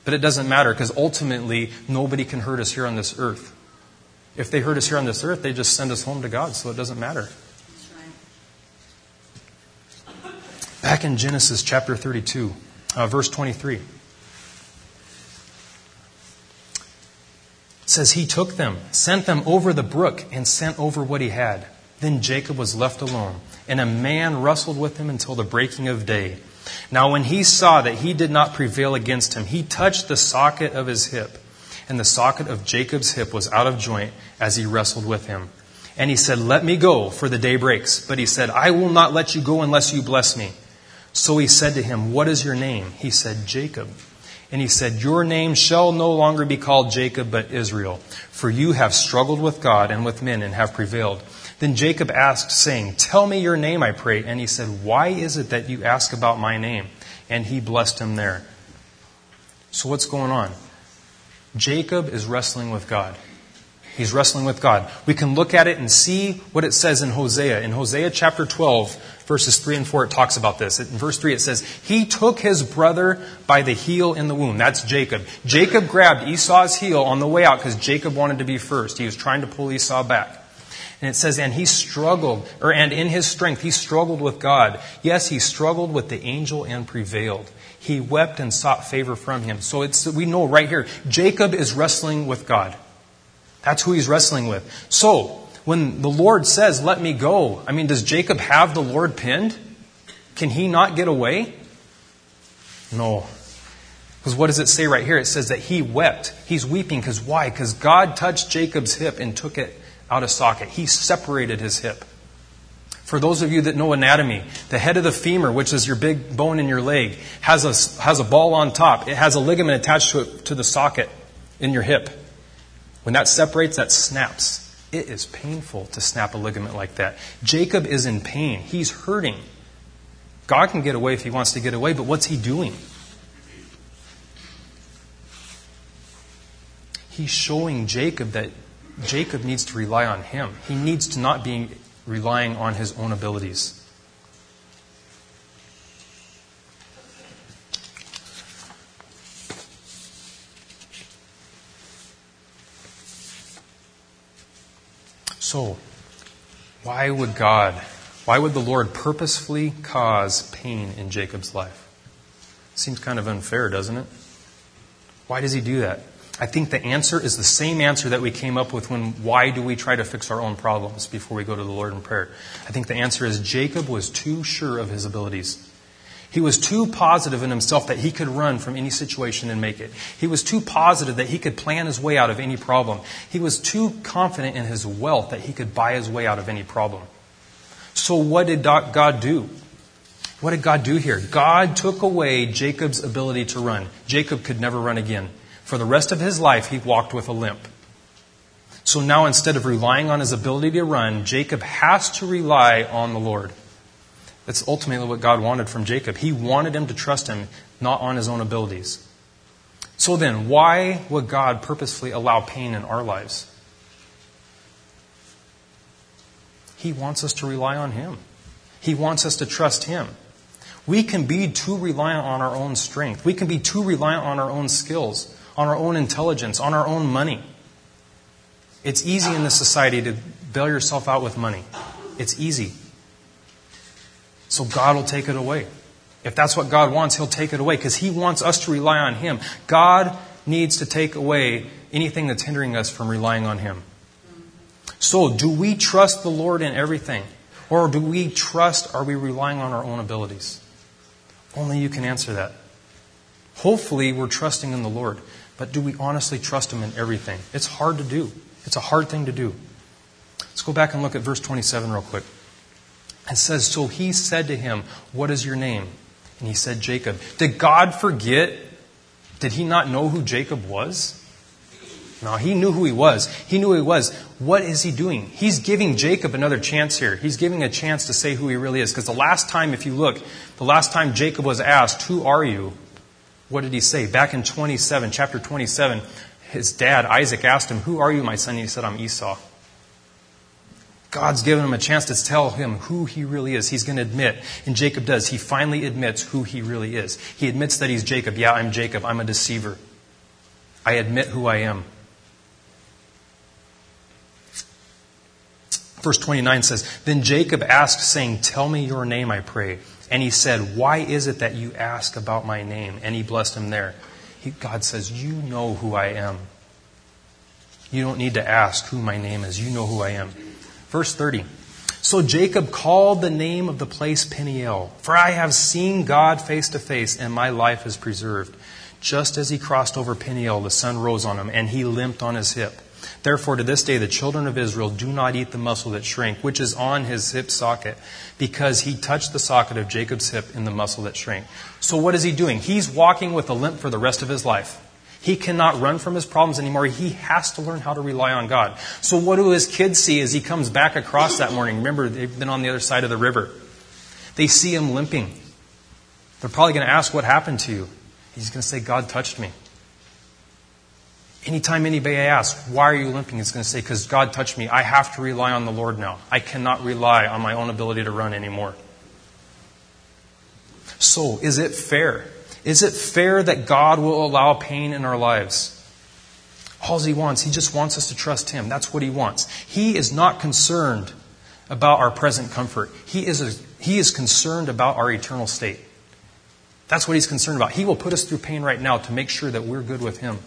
But it doesn't matter because ultimately nobody can hurt us here on this earth. If they hurt us here on this earth, they just send us home to God, so it doesn't matter. Back in Genesis chapter 32, uh, verse 23. Says he took them, sent them over the brook, and sent over what he had. Then Jacob was left alone, and a man wrestled with him until the breaking of day. Now, when he saw that he did not prevail against him, he touched the socket of his hip, and the socket of Jacob's hip was out of joint as he wrestled with him. And he said, Let me go, for the day breaks. But he said, I will not let you go unless you bless me. So he said to him, What is your name? He said, Jacob. And he said, Your name shall no longer be called Jacob, but Israel, for you have struggled with God and with men and have prevailed. Then Jacob asked, saying, Tell me your name, I pray. And he said, Why is it that you ask about my name? And he blessed him there. So what's going on? Jacob is wrestling with God. He's wrestling with God. We can look at it and see what it says in Hosea. In Hosea chapter 12, verses 3 and 4, it talks about this. In verse 3, it says, He took his brother by the heel in the womb. That's Jacob. Jacob grabbed Esau's heel on the way out because Jacob wanted to be first. He was trying to pull Esau back. And it says, and he struggled, or and in his strength, he struggled with God. Yes, he struggled with the angel and prevailed. He wept and sought favor from him. So it's, we know right here, Jacob is wrestling with God. That's who he's wrestling with. So, when the Lord says, let me go, I mean, does Jacob have the Lord pinned? Can he not get away? No. Because what does it say right here? It says that he wept. He's weeping because why? Because God touched Jacob's hip and took it out of socket. He separated his hip. For those of you that know anatomy, the head of the femur, which is your big bone in your leg, has a, has a ball on top. It has a ligament attached to it, to the socket in your hip. When that separates, that snaps. It is painful to snap a ligament like that. Jacob is in pain. He's hurting. God can get away if he wants to get away, but what's he doing? He's showing Jacob that Jacob needs to rely on him. He needs to not be relying on his own abilities. So, why would God, why would the Lord purposefully cause pain in Jacob's life? Seems kind of unfair, doesn't it? Why does he do that? I think the answer is the same answer that we came up with when why do we try to fix our own problems before we go to the Lord in prayer? I think the answer is Jacob was too sure of his abilities. He was too positive in himself that he could run from any situation and make it. He was too positive that he could plan his way out of any problem. He was too confident in his wealth that he could buy his way out of any problem. So what did God do? What did God do here? God took away Jacob's ability to run. Jacob could never run again. For the rest of his life, he walked with a limp. So now instead of relying on his ability to run, Jacob has to rely on the Lord. That's ultimately what God wanted from Jacob. He wanted him to trust him, not on his own abilities. So then, why would God purposefully allow pain in our lives? He wants us to rely on Him. He wants us to trust Him. We can be too reliant on our own strength. We can be too reliant on our own skills on our own intelligence, on our own money. It's easy in this society to bail yourself out with money. It's easy. So God will take it away. If that's what God wants, He'll take it away because He wants us to rely on Him. God needs to take away anything that's hindering us from relying on Him. So, do we trust the Lord in everything? Or do we trust, are we relying on our own abilities? Only you can answer that. Hopefully, we're trusting in the Lord. But do we honestly trust Him in everything? It's hard to do. It's a hard thing to do. Let's go back and look at verse 27 real quick. It says, So he said to him, What is your name? And he said, Jacob. Did God forget? Did he not know who Jacob was? No, he knew who he was. He knew who he was. What is he doing? He's giving Jacob another chance here. He's giving a chance to say who he really is. Because the last time, if you look, the last time Jacob was asked, Who are you? What did he say? Back in 27, chapter 27, his dad, Isaac, asked him, Who are you, my son? And he said, I'm Esau. God's given him a chance to tell him who he really is. He's going to admit. And Jacob does. He finally admits who he really is. He admits that he's Jacob. Yeah, I'm Jacob. I'm a deceiver. I admit who I am. Verse 29 says, Then Jacob asked, saying, Tell me your name, I pray. And he said, Why is it that you ask about my name? And he blessed him there. He, God says, You know who I am. You don't need to ask who my name is. You know who I am. Verse 30. So Jacob called the name of the place Peniel, for I have seen God face to face, and my life is preserved. Just as he crossed over Peniel, the sun rose on him, and he limped on his hip. Therefore, to this day, the children of Israel do not eat the muscle that shrank, which is on his hip socket, because he touched the socket of Jacob's hip in the muscle that shrank. So, what is he doing? He's walking with a limp for the rest of his life. He cannot run from his problems anymore. He has to learn how to rely on God. So, what do his kids see as he comes back across that morning? Remember, they've been on the other side of the river. They see him limping. They're probably going to ask, What happened to you? He's going to say, God touched me. Anytime anybody asks, why are you limping? He's going to say, because God touched me. I have to rely on the Lord now. I cannot rely on my own ability to run anymore. So, is it fair? Is it fair that God will allow pain in our lives? All he wants, he just wants us to trust him. That's what he wants. He is not concerned about our present comfort. He is, a, he is concerned about our eternal state. That's what he's concerned about. He will put us through pain right now to make sure that we're good with him.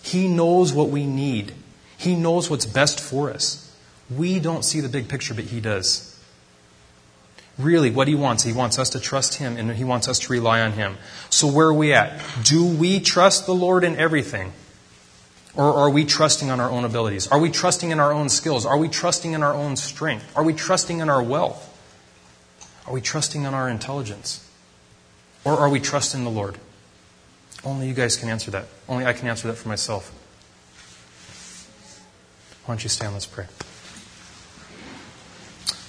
He knows what we need. He knows what's best for us. We don't see the big picture, but He does. Really, what He wants, He wants us to trust Him and He wants us to rely on Him. So, where are we at? Do we trust the Lord in everything? Or are we trusting on our own abilities? Are we trusting in our own skills? Are we trusting in our own strength? Are we trusting in our wealth? Are we trusting in our intelligence? Or are we trusting the Lord? Only you guys can answer that. Only I can answer that for myself. Why don't you stand? Let's pray.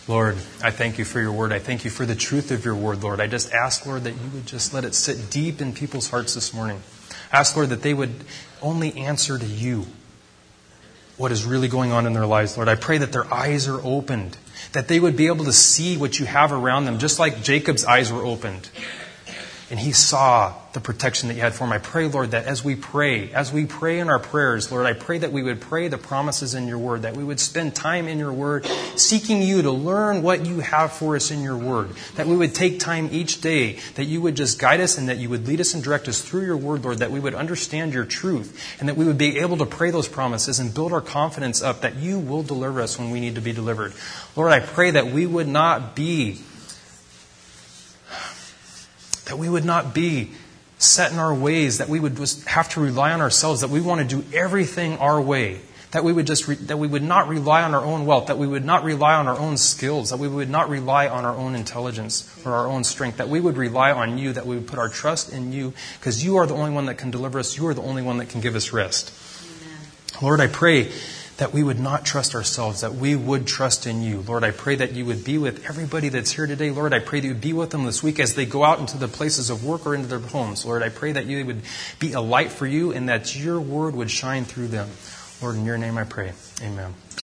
Lord, I thank you for your word. I thank you for the truth of your word, Lord. I just ask, Lord, that you would just let it sit deep in people's hearts this morning. ask, Lord, that they would only answer to you what is really going on in their lives, Lord. I pray that their eyes are opened, that they would be able to see what you have around them, just like Jacob's eyes were opened and he saw the protection that you had for him. I pray, Lord, that as we pray, as we pray in our prayers, Lord, I pray that we would pray the promises in your word, that we would spend time in your word, seeking you to learn what you have for us in your word, that we would take time each day, that you would just guide us and that you would lead us and direct us through your word, Lord, that we would understand your truth, and that we would be able to pray those promises and build our confidence up that you will deliver us when we need to be delivered. Lord, I pray that we would not be that we would not be set in our ways, that we would just have to rely on ourselves, that we want to do everything our way, that we would just re- that we would not rely on our own wealth, that we would not rely on our own skills, that we would not rely on our own intelligence or our own strength, that we would rely on you, that we would put our trust in you, because you are the only one that can deliver us, you are the only one that can give us rest. Amen. Lord, I pray that we would not trust ourselves, that we would trust in you. Lord, I pray that you would be with everybody that's here today. Lord, I pray that you would be with them this week as they go out into the places of work or into their homes. Lord, I pray that you would be a light for you and that your word would shine through them. Lord, in your name I pray. Amen.